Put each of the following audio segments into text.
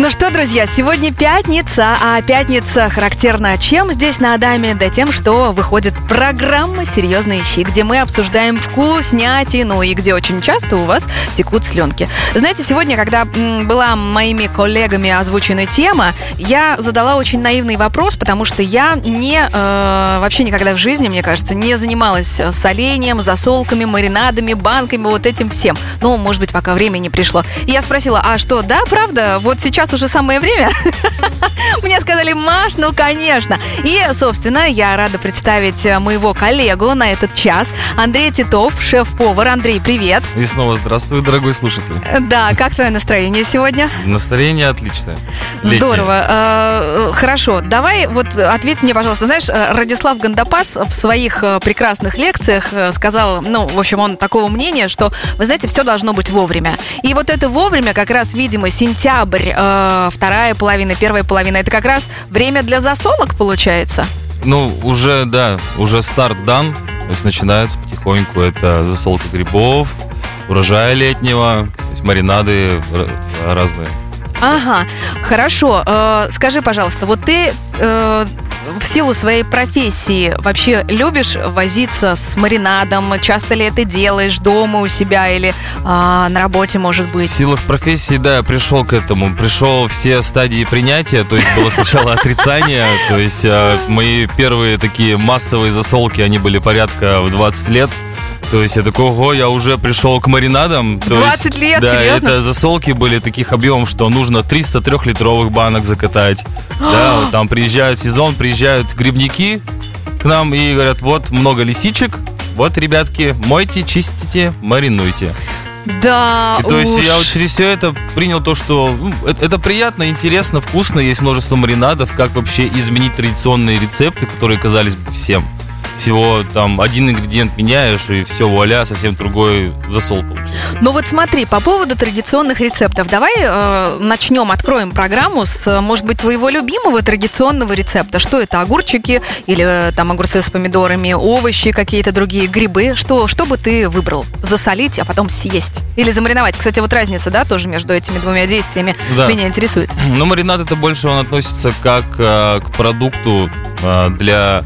Ну что, друзья, сегодня пятница, а пятница характерна чем здесь на Адаме? Да тем, что выходит программа «Серьезные щи», где мы обсуждаем вкуснятину и где очень часто у вас текут слюнки. Знаете, сегодня, когда была моими коллегами озвучена тема, я задала очень наивный вопрос, потому что я не, э, вообще никогда в жизни, мне кажется, не занималась э, солением, засолками, маринадами, банками, вот этим всем. Ну, может быть, пока время не пришло. И я спросила, а что, да, правда, вот сейчас уже самое время? Мне сказали, Маш, ну, конечно. И, собственно, я рада представить э, моего коллегу на этот час, Андрей Титов, шеф-повар. Андрей, привет. И снова здравствуй, дорогой слушатель. Да, как твое настроение сегодня? Настроение отличное. Летнее. Здорово. Э, Хорошо. Давай вот ответь мне, пожалуйста. Знаешь, э, Радислав Гандапас в своих э, прекрасных лекциях э, сказал, ну, в общем, он такого мнения, что, вы знаете, все должно быть вовремя. И вот это вовремя, как раз, видимо, сентябрь, э, вторая половина, первая половина, это как раз время для засолок получается. Ну, уже, да, уже старт дан. То есть начинается потихоньку. Это засолка грибов, урожая летнего, то есть маринады разные. Ага, хорошо. Э, скажи, пожалуйста, вот ты э, в силу своей профессии вообще любишь возиться с маринадом? Часто ли это делаешь дома у себя или а, на работе, может В быть? силах профессии, да, я пришел к этому. Пришел все стадии принятия, то есть было сначала отрицание, то есть э, мои первые такие массовые засолки, они были порядка в 20 лет. То есть я такой, ого, я уже пришел к маринадам. То 20 есть, лет, Да, серьезно? это засолки были таких объемов, что нужно 303-литровых банок закатать. Да, вот там приезжают сезон, приезжают грибники к нам и говорят, вот много лисичек, вот, ребятки, мойте, чистите, маринуйте. Да, И то есть уж. я вот через все это принял то, что ну, это, это приятно, интересно, вкусно, есть множество маринадов, как вообще изменить традиционные рецепты, которые казались бы всем. Всего там один ингредиент меняешь, и все, вуаля, совсем другой засол получился. Ну вот смотри, по поводу традиционных рецептов, давай э, начнем, откроем программу с, э, может быть, твоего любимого традиционного рецепта. Что это, огурчики или э, там огурцы с помидорами, овощи, какие-то другие грибы? Что, что бы ты выбрал? Засолить, а потом съесть? Или замариновать? Кстати, вот разница, да, тоже между этими двумя действиями Да. меня интересует. Но маринад это больше он относится как э, к продукту э, для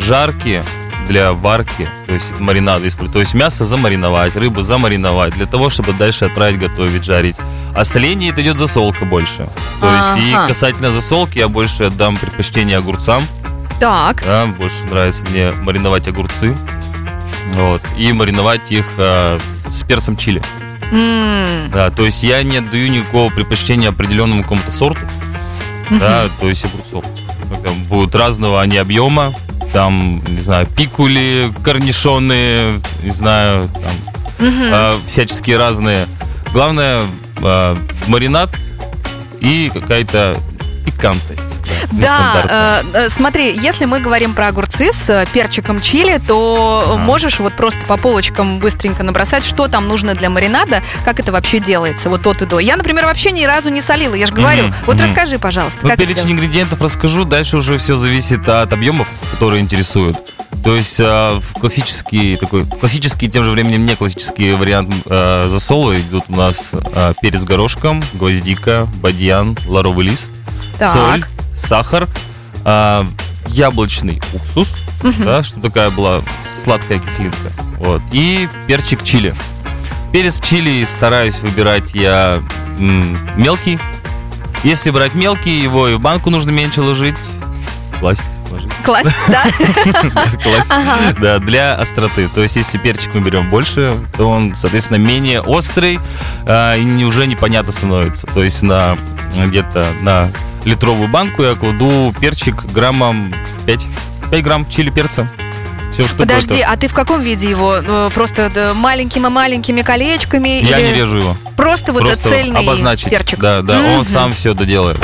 жарки, для варки, то есть маринады используют. То есть мясо замариновать, рыбу замариновать, для того, чтобы дальше отправить готовить, жарить. А соление это идет засолка больше. То есть и касательно засолки я больше отдам предпочтение огурцам. Так, Да, больше нравится мне мариновать огурцы. Вот, и мариновать их э, с перцем чили. М, Да, то есть я не отдаю никакого предпочтения определенному какому-то сорту да, то есть огурцов. Там будут разного они объема, там, не знаю, пикули, корнишоны, не знаю, там, мгм. а, всяческие разные. Главное, а, маринад и какая-то пикантность. Да, э, э, смотри, если мы говорим про огурцы с э, перчиком чили, то Ага. можешь вот просто по полочкам быстренько набросать, что там нужно для маринада, как это вообще делается, вот от и до. Я, например, вообще ни разу не солила, я же говорю. Мгм, Вот мгм. расскажи, пожалуйста, Ну, как это перечень делается? ингредиентов расскажу, дальше уже все зависит от объемов, которые интересуют. То есть а, в классический такой классический тем же временем не классический вариант а, засола идут у нас а, перец горошком, гвоздика, бадьян, лавровый лист, Так. соль, сахар, а, яблочный уксус, Мгм. да, чтобы такая была сладкая кислинка, вот, и перчик чили. Перец чили стараюсь выбирать я м, мелкий. Если брать мелкий, его и в банку нужно меньше ложить. Класть, ложить. Класть, да? Класть. Ага. Да, для остроты. То есть, если перчик мы берем больше, то он, соответственно, менее острый а, и уже непонятно становится. То есть, на где-то на литровую банку я кладу перчик граммом 5, 5 грамм чили перца. Все, что Подожди, а ты в каком виде его? Э, Просто маленькими-маленькими колечками? Я или не режу его. Просто вот Просто цельный обозначить. перчик? Да, да, Мгм. он сам все доделает.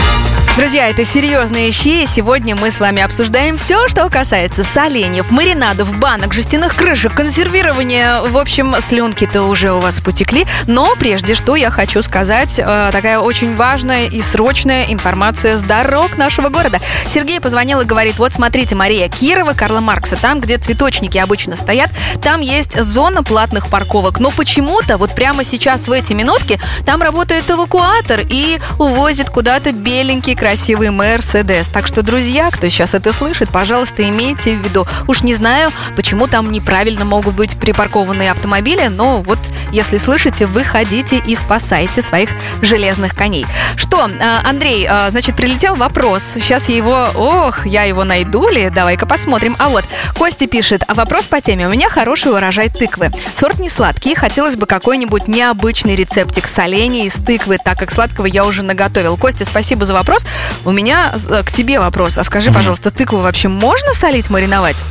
Друзья, это серьезные щи, и сегодня мы с вами обсуждаем все, что касается соленьев, маринадов, банок, жестяных крышек, консервирования. В общем, слюнки-то уже у вас потекли. Но прежде что я хочу сказать, э, такая очень важная и срочная информация с дорог нашего города. Сергей позвонил и говорит, вот смотрите, Мария Кирова, Карла Маркса, там, где цветочники обычно стоят, там есть зона платных парковок. Но почему-то вот прямо сейчас в эти минутки там работает эвакуатор и увозит куда-то беленький красивый Мерседес. Так что, друзья, кто сейчас это слышит, пожалуйста, имейте в виду. Уж не знаю, почему там неправильно могут быть припаркованные автомобили, но вот если слышите, выходите и спасайте своих железных коней. Что, а, Андрей, а, значит, прилетел вопрос. Сейчас я его, ох, я его найду ли? Давай-ка посмотрим. А вот, Костя пишет, а вопрос по теме. У меня хороший урожай тыквы. Сорт не сладкий, хотелось бы какой-нибудь необычный рецептик соленья из тыквы, так как сладкого я уже наготовил. Костя, спасибо за вопрос. У меня э, к тебе вопрос. А скажи, пожалуйста, тыкву вообще можно солить, мариновать?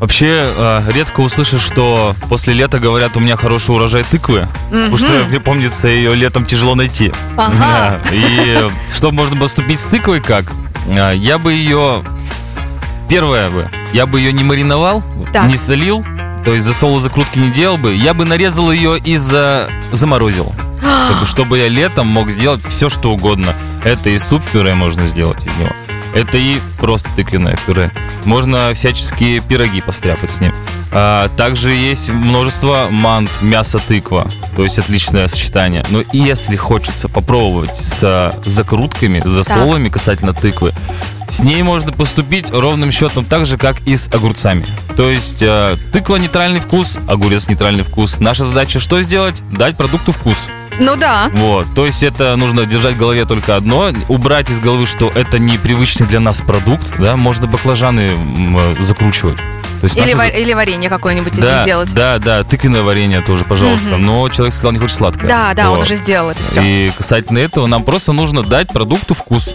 Вообще, э, редко услышишь, что после лета говорят, у меня хороший урожай тыквы. Потому что, мне помнится, ее летом тяжело найти. Ага. И что можно поступить с тыквой как? Э, Я бы ее... Первое бы, я бы ее не мариновал, Так. не солил, то есть засола закрутки не делал бы. Я бы нарезал ее и за... заморозил. Чтобы я летом мог сделать все, что угодно. Это и суп-пюре можно сделать из него. Это и просто тыквенное пюре. Можно всяческие пироги постряпать с ним. А, также есть множество мант, мясо тыква. То есть отличное сочетание. Но если хочется попробовать с закрутками, засолами касательно тыквы, с ней можно поступить ровным счетом так же, как и с огурцами. То есть э, тыква нейтральный вкус, огурец нейтральный вкус. Наша задача что сделать? Дать продукту вкус. Ну да. Вот, то есть это нужно держать в голове только одно, убрать из головы, что это непривычный для нас продукт, да, можно баклажаны э, закручивать. То есть Или, наша ва- или варенье какое-нибудь из да, них делать. да, да, тыквенное варенье тоже, пожалуйста. Но человек сказал, не хочет сладкое. Да, да, он Вот. уже сделал это все. И касательно этого, нам просто нужно дать продукту вкус.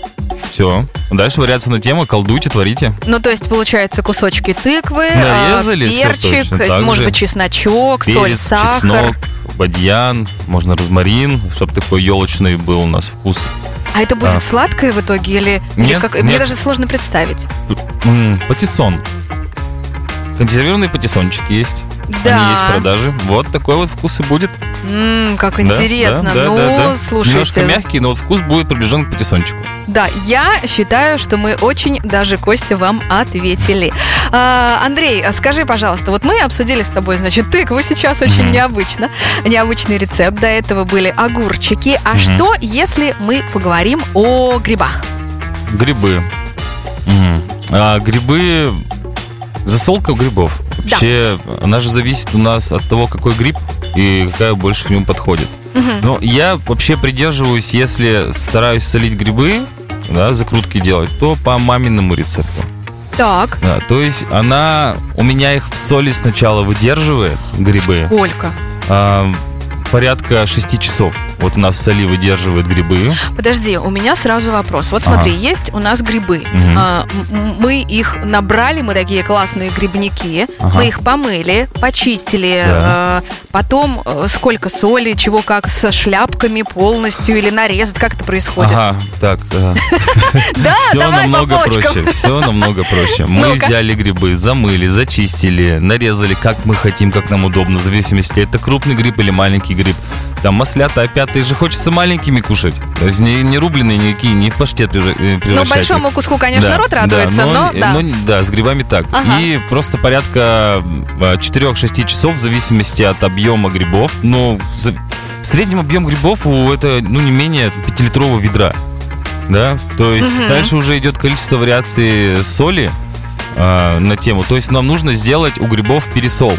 Все. Дальше вариация на тему, колдуйте, творите. Ну, то есть, получается, кусочки тыквы, а, Нарезали, перчик, может же. быть, чесночок, соль, Перец, сахар. чеснок, бадьян, можно розмарин, чтобы такой елочный был у нас вкус. А это будет А. сладкое в итоге или, или Нет, как? Мне нет. даже сложно представить. Патиссон. Консервированный патиссончик есть. Да. Они есть в продаже. Вот такой вот вкус и будет. М, как Да, интересно. да, да, ну, да, да. Немножко слушайте. мягкий, но вот вкус будет приближен к патиссончику. Да, я считаю, что мы очень даже, Костя, вам ответили. А, Андрей, а скажи, пожалуйста, вот мы обсудили с тобой, значит, тыкву сейчас очень Мгм. необычно. Необычный рецепт. До этого были огурчики. А Мгм. что, если мы поговорим о грибах? Грибы. Мгм. А грибы... Засолка грибов. Вообще, она же зависит у нас от того, какой гриб и какая больше к нему подходит. Мгм. Но я вообще придерживаюсь, если стараюсь солить грибы, да, закрутки делать, то по маминому рецепту. Так, Да, то есть она у меня их в соли сначала выдерживает, грибы, сколько? а, порядка 6 часов. Вот она в соли выдерживает грибы. Подожди, у меня сразу вопрос. Вот смотри, есть у нас грибы. А, м- мы их набрали, мы такие классные грибники. Ага. Мы их помыли, почистили. Да. а, потом э, сколько соли, чего как, со шляпками полностью или нарезать, как это происходит? Ага, так. э, Да, Все намного проще. Все намного проще. Мы взяли грибы, замыли, зачистили, нарезали, как мы хотим, как нам удобно, в зависимости, это крупный гриб или маленький гриб. Там маслята, опятые же хочется маленькими кушать. То есть не, не рубленые никакие, не в паштет превра- Ну, превращать их. большому куску, конечно, Да, рот да, радуется, но, да. но да, с грибами так. Ага. И просто порядка э, 4-6 часов в зависимости от объема грибов. Но в среднем объем грибов у это ну, не менее 5-литрового ведра. Да? То есть Мгм. дальше уже идет количество вариаций соли э, на тему. То есть нам нужно сделать у грибов пересол.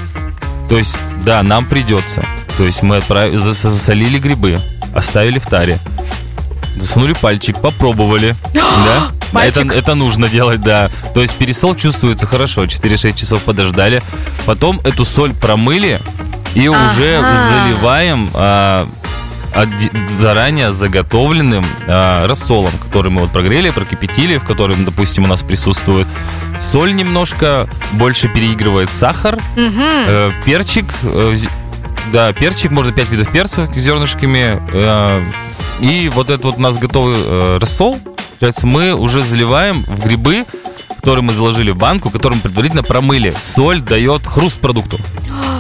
То есть, да, нам придется. То есть мы отправили, засолили грибы, оставили в таре. Засунули пальчик, попробовали. да? Пальчик? Это, это нужно делать, да. То есть пересол чувствуется хорошо. 4-6 часов подождали. Потом эту соль промыли и уже Ага. заливаем а, отде- заранее заготовленным а, рассолом, который мы вот прогрели, прокипятили, в котором, допустим, у нас присутствует соль немножко, больше переигрывает сахар, э, перчик, э, да, перчик, можно 5 видов перца с зернышками, э, и вот этот вот у нас готовый э, рассол, получается, мы уже заливаем в грибы, которые мы заложили в банку, которые мы предварительно промыли. Соль дает хруст продукту.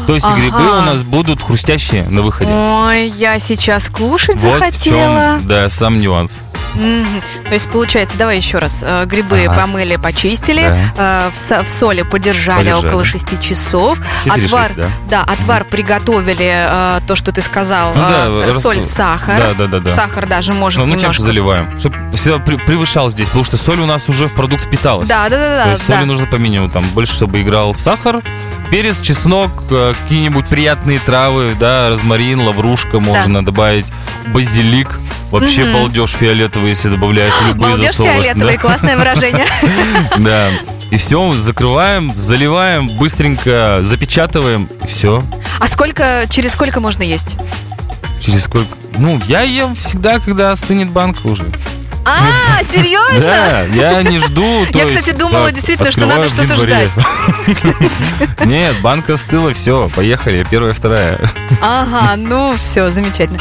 То есть Ага. грибы у нас будут хрустящие на выходе. Ой, я сейчас кушать Вот в захотела. чем, да, сам нюанс. Мгм. То есть, получается, давай еще раз. э, Грибы Ага. помыли, почистили, э, в, в соли подержали, Подержали. около 6 часов. Четыре, отвар, шесть, да. отвар приготовили, э, то, что ты сказал, Ну да, соль, рас- сахар. Да, да, да, да. Сахар даже может Ну, мы немножко. же заливаем, чтобы всегда превышал здесь, потому что соль у нас уже в продукт впиталась. Да, да, да, То да. есть да. соли нужно по минимуму, там, больше, чтобы играл сахар, перец, чеснок, какие-нибудь приятные травы, да, розмарин, лаврушка, можно добавить базилик. Вообще Мгм. балдеж фиолетовый, если добавляешь любые Балдеж засолы. фиолетовый, классное выражение. Да. И все, закрываем, заливаем, быстренько запечатываем, и все. А сколько, через сколько можно есть? Через сколько? Ну, я ем всегда, когда остынет банка уже. А, серьезно? Да, я не жду. Я, кстати, думала действительно, что надо что-то январе. Нет, банка остыла, все, поехали, первая, вторая. Ага, ну все, замечательно.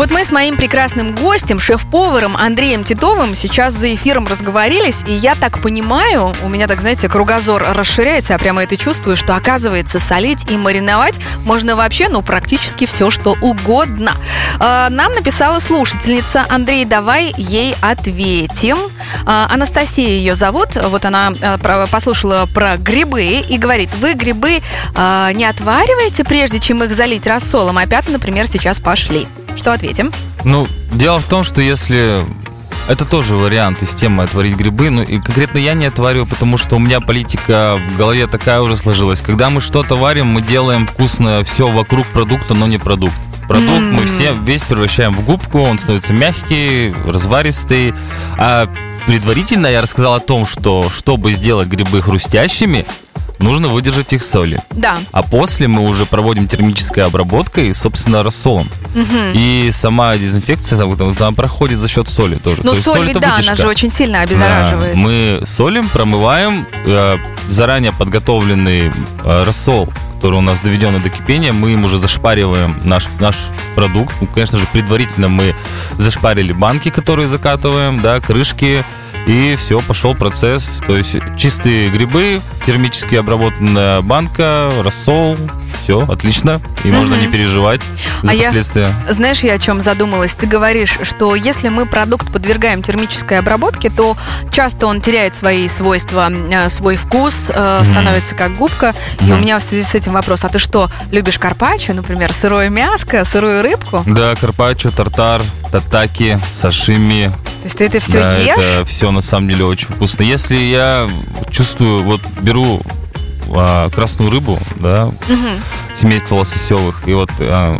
Вот мы с моим прекрасным гостем, шеф-поваром Андреем Титовым сейчас за эфиром разговорились, и я так понимаю, у меня так, знаете, кругозор расширяется, я прямо это чувствую, что оказывается солить и мариновать можно вообще, ну, практически все, что угодно. А, Нам написала слушательница Андрей, давай ей ответим. А, Анастасия ее зовут, вот она а, послушала про грибы и говорит, вы грибы не отвариваете, прежде чем их залить рассолом, а пята, например, сейчас пошли. Что ответим? Ну, дело в том, что если... Это тоже вариант из темы отварить грибы. Ну, и конкретно я не отвариваю, потому что у меня политика в голове такая уже сложилась. Когда мы что-то варим, мы делаем вкусно все вокруг продукта, но не продукт. Продукт мы М. все весь превращаем в губку, он становится мягкий, разваристый. А предварительно я рассказал о том, что чтобы сделать грибы хрустящими, нужно выдержать их соли. Да. А после мы уже проводим термической обработкой и, собственно, рассолом. Мгм. И сама дезинфекция она проходит за счет соли тоже. Ну, То соль ведь, это да, она вытяжка. же очень сильно обеззараживает. Да, мы солим, промываем э, заранее подготовленный э, рассол, который у нас доведен до кипения, мы им уже зашпариваем наш, наш продукт. Ну, конечно же, предварительно мы зашпарили банки, которые закатываем, да, крышки, и все, пошел процесс. То есть чистые грибы, термически обработанная банка, рассол, все, отлично. И можно Мгм. не переживать за А я- последствия. Знаешь, я о чем задумалась? Ты говоришь, что если мы продукт подвергаем термической обработке, то часто он теряет свои свойства, э, свой вкус, Мгм. становится как губка. И Мгм. у меня в связи с этим вопрос. А ты что, любишь карпаччо, например, сырое мяско, сырую рыбку? Да, карпаччо, тартар, татаки, сашими. То есть ты это все да, ешь? это все на самом деле очень вкусно. Если я чувствую, вот беру а, красную рыбу, да, Мгм. семейство лососевых, и вот а,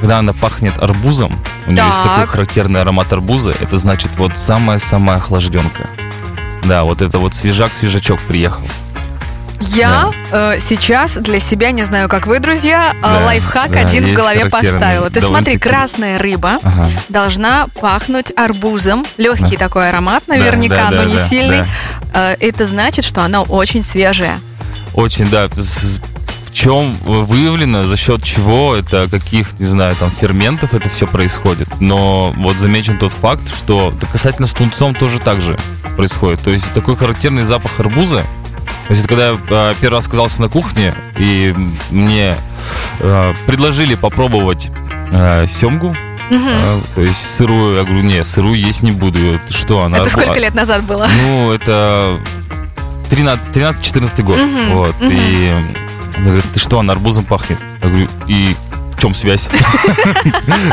когда она пахнет арбузом, у нее есть такой Так. характерный аромат арбуза, это значит вот самая-самая охлажденка. Да, вот это вот свежак-свежачок приехал. Я э, сейчас для себя, не знаю, как вы, друзья, э, Да, лайфхак да, один в голове поставила. Ты смотри, красная рыба Ага. должна пахнуть арбузом. Легкий Да. такой аромат, наверняка, да, но да, не да, сильный. да. Э, Это значит, что она очень свежая. Очень, да. В чем выявлено, за счет чего это, каких, не знаю, там, ферментов это все происходит. Но вот замечен тот факт, что да, касательно с тунцом тоже так же происходит. То есть такой характерный запах арбуза. То есть это когда я э, первый раз оказался на кухне, и мне э, предложили попробовать э, семгу, Мгм. э, то есть сырую. Я говорю, не, сырую есть не буду. Что, она... Это сколько лет назад было? Ну, это 13 13-14 год. Мгм, Вот. мгм. И мне говорят, ты что, она арбузом пахнет? Я говорю, и в чем связь?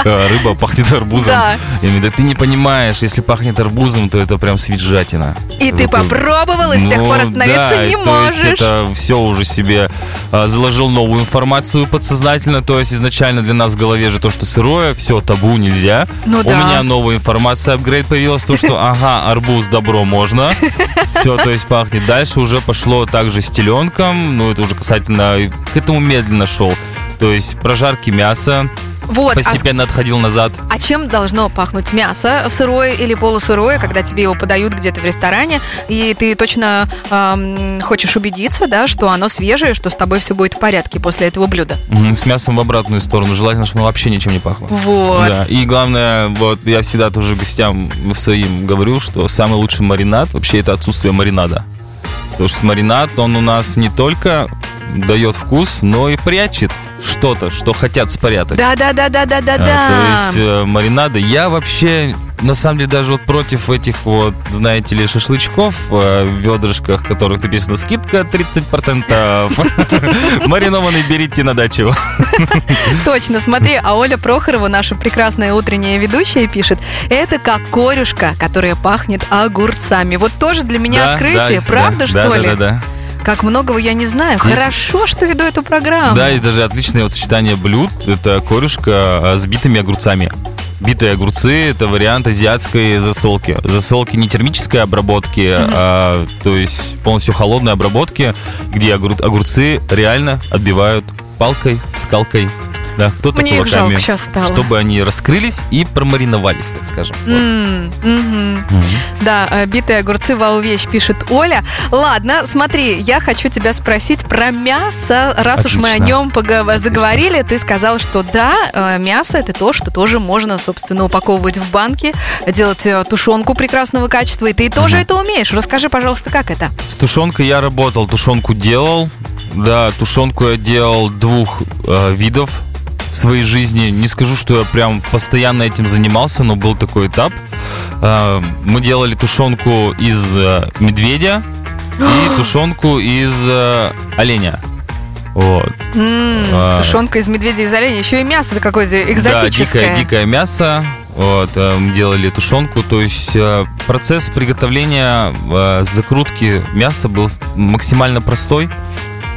А, Рыба пахнет арбузом. Да. Я говорю, да ты не понимаешь, если пахнет арбузом, то это прям свежатина. И ты Такой, попробовал, и с тех ну, пор остановиться не и то есть можешь. это все уже себе а, заложил новую информацию подсознательно. То есть изначально для нас в голове же то, что сырое, все, табу нельзя. Ну У да. меня новая информация, апгрейд появилась, то, что ага, арбуз добро можно. Все, то есть пахнет. Дальше уже пошло также с теленком. Ну, это уже касательно... К этому медленно шел. То есть прожарки мяса, Вот, а постепенно отходил назад. А чем должно пахнуть мясо? Сырое или полусырое, когда тебе его подают где-то в ресторане, и ты точно эм, хочешь убедиться, да, что оно свежее, что с тобой все будет в порядке после этого блюда. С мясом в обратную сторону. Желательно, чтобы оно вообще ничем не пахло. Вот. Да. И главное, вот я всегда тоже гостям своим говорю, что самый лучший маринад вообще это отсутствие маринада. Потому что маринад, он у нас не только дает вкус, но и прячет что-то, что хотят спрятать. Да, да, да, да, да, да, А, да. То есть э, маринады. Я вообще, на самом деле, даже вот против этих вот, знаете ли, шашлычков э, в ведрышках, которых написано скидка 30%. Маринованный берите на дачу. Точно, смотри, а Оля Прохорова, наша прекрасная утренняя ведущая, пишет, это как корюшка, которая пахнет огурцами. Вот тоже для меня Да, открытие, да, правда, да, что да, ли? Да, да, Как многого я не знаю. Есть- Хорошо, что веду эту программу. Да, и даже отличное вот сочетание блюд. Это корюшка э, с битыми огурцами. Битые огурцы – это вариант азиатской засолки. Засолки не термической обработки, а то есть полностью холодной обработки, где огур- огурцы реально отбивают палкой, скалкой, да, кто-то Мне их кулаками, жалко сейчас стало. чтобы они раскрылись и промариновались, так скажем. Вот. М, мгм. Мгм. Да, э, битые огурцы вау вещь, пишет Оля. Ладно, смотри, я хочу тебя спросить про мясо. Раз уж мы о Отлично. нем Отлично. заговорили, ты сказал, что да, э, мясо это то, что тоже можно, собственно, упаковывать в банки, делать э, тушенку прекрасного качества, и ты тоже Ага. это умеешь. Расскажи, пожалуйста, как это? С тушенкой я работал, тушенку делал. Да, тушенку я делал двух э, видов в своей жизни. Не скажу, что я прям постоянно этим занимался, но был такой этап. Э, мы делали тушенку из э, медведя и тушенку из э, оленя. Вот. А. Тушенка из медведя из оленя. Еще и мясо какое-то Да, экзотическое. дикое, дикое мясо. Вот, э, мы делали тушенку. То есть процесс приготовления закрутки мяса был максимально простой.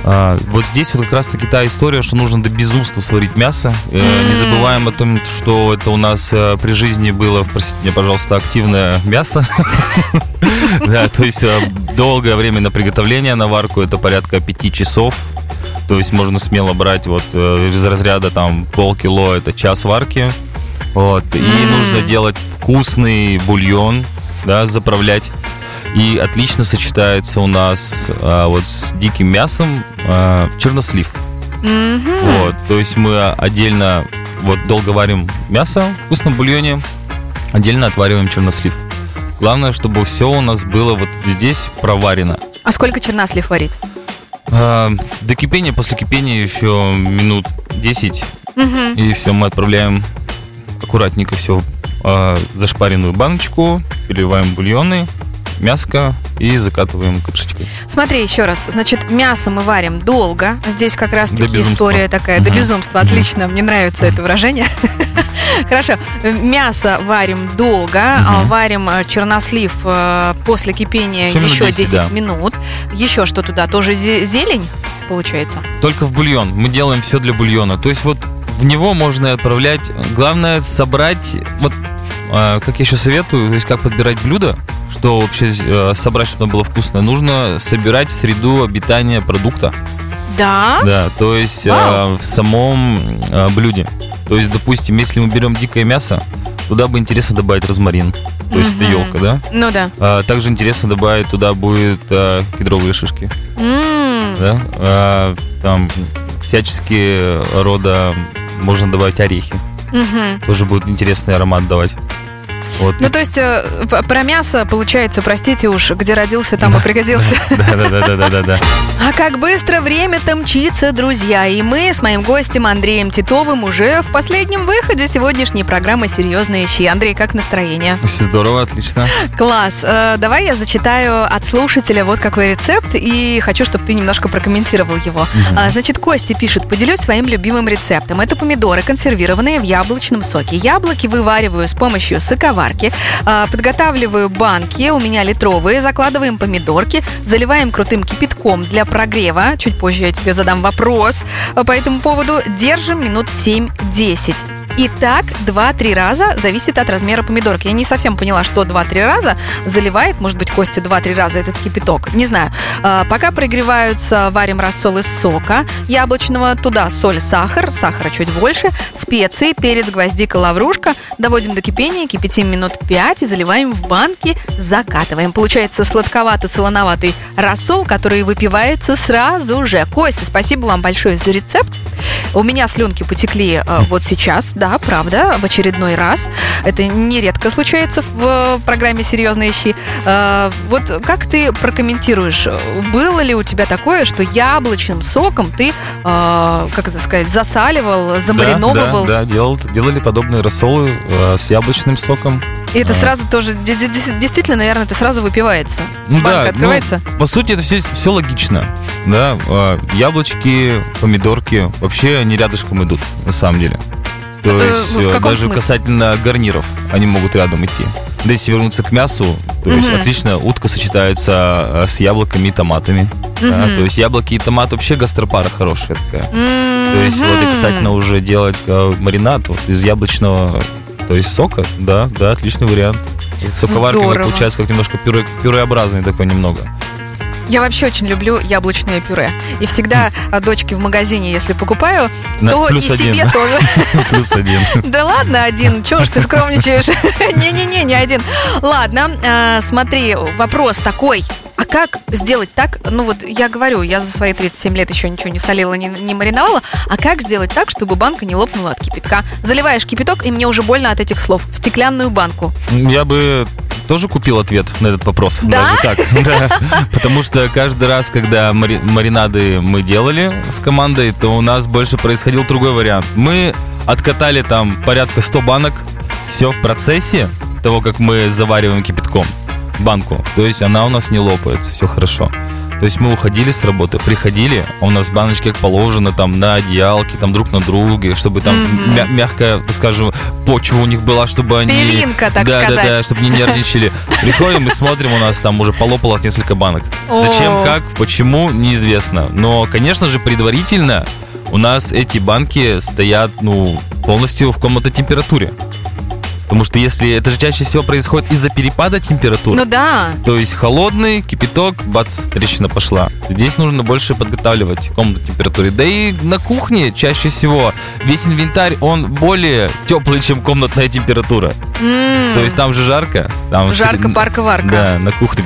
А, Вот здесь вот как раз таки та история, что нужно до безумства сварить мясо. Э, М. Не забываем о том, что это у нас э, при жизни было, простите меня, пожалуйста, активное мясо. Да, то есть э, долгое время на приготовление, на варку, это порядка пяти часов. То есть можно смело брать вот из разряда там полкило, это час варки. Вот. И нужно делать вкусный бульон, да, заправлять. И отлично сочетается у нас а, вот с диким мясом а, чернослив. Мгм. Вот, то есть мы отдельно вот долго варим мясо в вкусном бульоне, отдельно отвариваем чернослив. Главное, чтобы все у нас было вот здесь проварено. А сколько чернослив варить? А, до кипения, после кипения еще минут 10, Мгм. и все, мы отправляем аккуратненько все в зашпаренную баночку, переливаем бульоны, мяско и закатываем крышечкой. Смотри еще раз. Значит, мясо мы варим долго. Здесь как раз До таки безумства. история такая. До Мгм. безумства. Отлично. Мне нравится это выражение. Хорошо. Мясо варим долго. Мгм. Варим э, чернослив э, после кипения минут еще 10, 10 да. минут. Еще что туда? Тоже зе- зелень получается? Только в бульон. Мы делаем все для бульона. То есть вот в него можно отправлять. Главное собрать, вот а, как я еще советую, то есть как подбирать блюдо, что вообще э, собрать, чтобы было вкусное. Нужно собирать среду обитания продукта. Да. Да, то есть э, в самом э, блюде. То есть, допустим, если мы берем дикое мясо, туда бы интересно добавить розмарин. То есть это Мгм. елка, да? Ну да. А, также интересно добавить туда будет э, кедровые шишки. М. Да? А, там всяческие рода можно добавить орехи. Мгм. Тоже будет интересный аромат давать. Вот. Ну, то есть, э, про мясо, получается, простите уж, где родился, там и пригодился. Да, да, да, да, да, да, да. А как быстро время-то мчится, друзья. И мы с моим гостем Андреем Титовым уже в последнем выходе сегодняшней программы «Серьезные щи». Андрей, как настроение? Все здорово, отлично. Класс. Э, давай я зачитаю от слушателя вот какой рецепт, и хочу, чтобы ты немножко прокомментировал его. А, значит, Костя пишет, поделюсь своим любимым рецептом. Это помидоры, консервированные в яблочном соке. Яблоки вывариваю с помощью соковарки. А, подготавливаю банки, у меня литровые, закладываем помидорки, заливаем крутым кипятком для прогрева. Чуть позже я тебе задам вопрос а, по этому поводу. Держим минут 7-10. И так 2-3 раза зависит от размера помидорки. Я не совсем поняла, что 2-3 раза заливает, может быть, Костя 2-3 раза этот кипяток. Не знаю. А, пока прогреваются, варим рассол из сока яблочного. Туда соль, сахар, сахара чуть больше, специи, перец, гвоздика, лаврушка. Доводим до кипения, кипятим минут 5 и заливаем в банки, закатываем. Получается сладковато-солоноватый рассол, который выпивается сразу же. Костя, спасибо вам большое за рецепт. У меня слюнки потекли э, вот сейчас, да, правда, в очередной раз. Это нередко случается в программе «Серьезные щи». Э, вот как ты прокомментируешь, было ли у тебя такое, что яблочным соком ты, э, как это сказать, засаливал, замариновывал? Да, да, да, делал, делали подобные рассолы э, с яблочным соком. И это А. сразу тоже, де- де- де- действительно, наверное, это сразу выпивается. Ну Банка да, открывается? ну, по сути, это все, все логично. Да, а, яблочки, помидорки вообще они рядышком идут, на самом деле. То Это есть в э, каком даже смысле? касательно гарниров они могут рядом идти. Да если вернуться к мясу, то есть отлично утка сочетается э, с яблоками и томатами. да, Мгм. то есть яблоки и томат вообще гастропара хорошая такая. То есть вот и касательно уже делать э, маринад вот из яблочного, то есть сока, да, да, отличный вариант. Соковарка получается как немножко пюре, пюреобразный такой немного. Я вообще очень люблю яблочное пюре. И всегда а, дочке в магазине, если покупаю, На- то и один. себе тоже. Плюс один. Да ладно, один. Чего ж ты скромничаешь? Не-не-не, не один. Ладно, а, смотри, вопрос такой. Как сделать так, ну вот я говорю, я за свои 37 лет еще ничего не солила, не, не мариновала, а как сделать так, чтобы банка не лопнула от кипятка? Заливаешь кипяток, и мне уже больно от этих слов, в стеклянную банку. Я бы тоже купил ответ на этот вопрос. Да? Даже так. Да. Потому что каждый раз, когда мари- маринады мы делали с командой, то у нас больше происходил другой вариант. Мы откатали там порядка 100 банок. Все в процессе того, как мы завариваем кипятком банку. То есть она у нас не лопается, все хорошо. То есть мы уходили с работы, приходили, а у нас баночки как положено, там на одеялке, там друг на друге, чтобы там Мгм. мя- мягкая, так скажем, почва у них была, чтобы они... Пелинка, так да, сказать. Да, да, чтобы не нервничали. Приходим и смотрим, у нас там уже полопалось несколько банок. Зачем, как, почему, неизвестно. Но, конечно же, предварительно у нас эти банки стоят, ну, полностью в комнатной температуре. Потому что если это же чаще всего происходит из-за перепада температуры, Ну да, то есть холодный, кипяток, бац, трещина пошла. Здесь нужно больше подготавливать комнату температуре. Да и на кухне чаще всего весь инвентарь, он более теплый, чем комнатная температура. М, То есть там же жарко. Там жарко, парка, варка. Да, на кухне.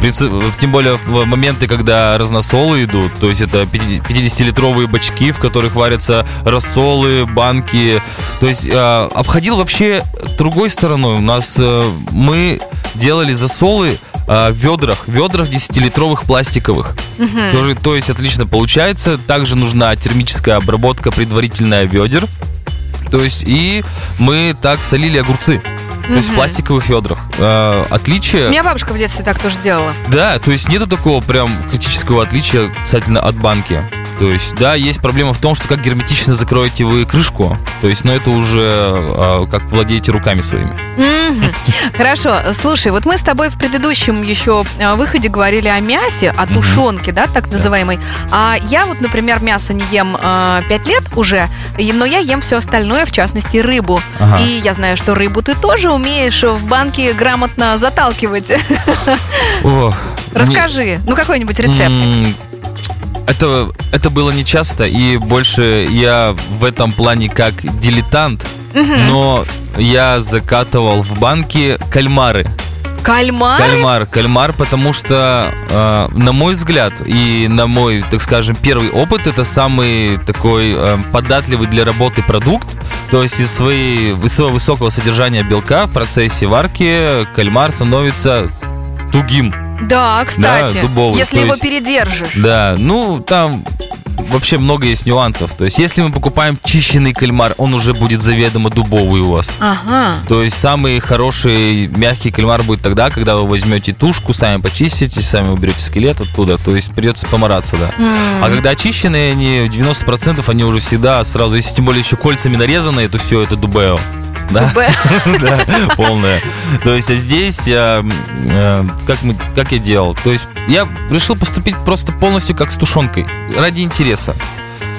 Тем более в моменты, когда разносолы идут, то есть это 50-литровые бачки, в которых варятся рассолы, банки. То есть э, обходил вообще другой стороной. У нас э, мы делали засолы э, в ведрах, ведрах 10-литровых пластиковых. Мгм. Тоже, то есть отлично получается. Также нужна термическая обработка предварительная ведер. То есть и мы так солили огурцы. То есть в пластиковых ведрах. Э, отличие... У меня бабушка в детстве так тоже делала. Да, то есть нету такого прям критического отличия касательно от банки. То есть, да, есть проблема в том, что как герметично закроете вы крышку. То есть, но это уже а, как владеете руками своими. Хорошо, слушай, вот мы с тобой в предыдущем еще э, выходе говорили о мясе, о тушенке, да, так называемой. А я вот, например, мясо не ем 5 лет уже, но я ем все остальное, в частности, рыбу. Ага. И я знаю, что рыбу ты тоже умеешь в банке грамотно заталкивать. Расскажи, ну какой-нибудь рецептик. Это, это было не часто, и больше я в этом плане как дилетант, но я закатывал в банки кальмары. Кальмар? Кальмар, кальмар, потому что, э, на мой взгляд, и на мой, так скажем, первый опыт, это самый такой э, податливый для работы продукт. То есть из, своей, из своего высокого содержания белка в процессе варки кальмар становится тугим. Да, кстати, дубовый, если то его есть- передержишь. Да, ну там вообще много есть нюансов. То есть если мы покупаем чищенный кальмар, он уже будет заведомо дубовый у вас. Ага. То есть самый хороший мягкий кальмар будет тогда, когда вы возьмете тушку, сами почистите, сами уберете скелет оттуда. То есть придется помараться, да. М. А когда очищенные, они 90% они уже всегда сразу, если тем более еще кольцами нарезанные, то все это дубео. Да, да, полное. То есть а здесь э, э, как, мы, как я делал? То есть я решил поступить просто полностью как с тушенкой, ради интереса.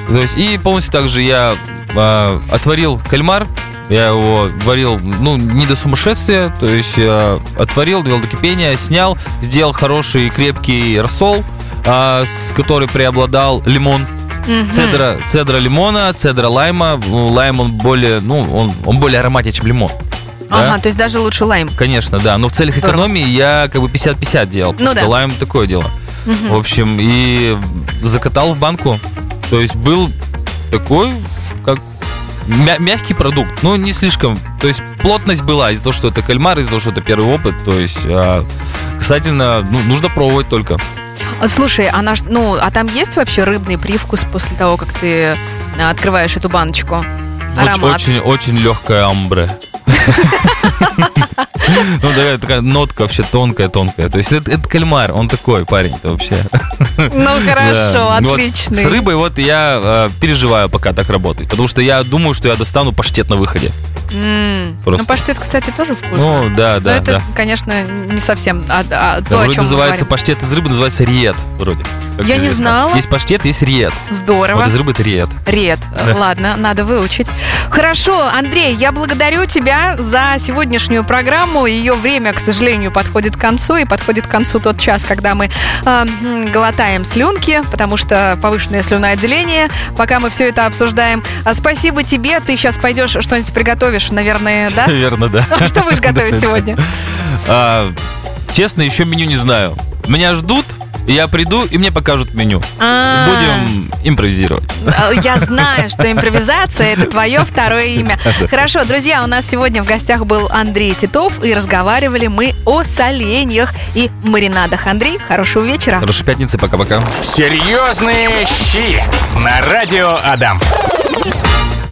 То есть и полностью также я э, отварил кальмар, Я его варил, ну, не до сумасшествия, то есть э, отварил, довел до кипения, снял, сделал хороший крепкий рассол, а, с который преобладал лимон. Мгм. Цедра, цедра лимона, цедра лайма. Ну, Лайм он более, ну, он, он более ароматнее, чем лимон. Да? Ага, то есть даже лучше лайм. Конечно, да. Но в целях Здорово. экономии я как бы 50-50 делал. Ну что да. лайм такое дело. Мгм. В общем, и закатал в банку. То есть был такой, как мя- мягкий продукт. Ну, не слишком. То есть плотность была из-за того, что это кальмар, из-за того, что это первый опыт. То есть, а, касательно, ну, нужно пробовать только. А, Слушай, а наш, ну, а там есть вообще рыбный привкус после того, как ты а, открываешь эту баночку? Оч- Аромат. Очень, очень легкая амбре. Ну, да, такая нотка вообще тонкая-тонкая. То есть это, это кальмар, он такой парень это вообще. Ну хорошо, Да. Ну, вот отлично. с рыбой вот я э, переживаю пока так работать, потому что я думаю, что я достану паштет на выходе. М, Просто. Ну паштет, кстати, тоже вкусно. Ну, да, Но да, это, да. конечно, не совсем а- а то, о Вроде чем мы называется паштет из рыбы, называется риет вроде. как Я не известно. знала. Есть паштет, есть риет. Здорово. Вот из рыбы это риет. Ред. Да. Ладно, надо выучить. Хорошо, Андрей, я благодарю тебя за сегодняшнюю программу. Ее время, к сожалению, подходит к концу. И подходит к концу тот час, когда мы э, глотаем слюнки, потому что повышенное слюноотделение, пока мы все это обсуждаем. А спасибо тебе. Ты сейчас пойдешь что-нибудь приготовишь, наверное, да? Наверное, да. Что будешь готовить сегодня? А, честно, еще меню не знаю. Меня ждут, я приду, и мне покажут меню. А, Будем импровизировать. Э, Я знаю, что импровизация это твое второе имя. Хорошо, друзья, у нас сегодня в гостях был Андрей Титов, и разговаривали мы о соленьях и маринадах. Андрей, хорошего вечера. Хорошей пятницы, пока-пока. Серьезные щи на радио Адам.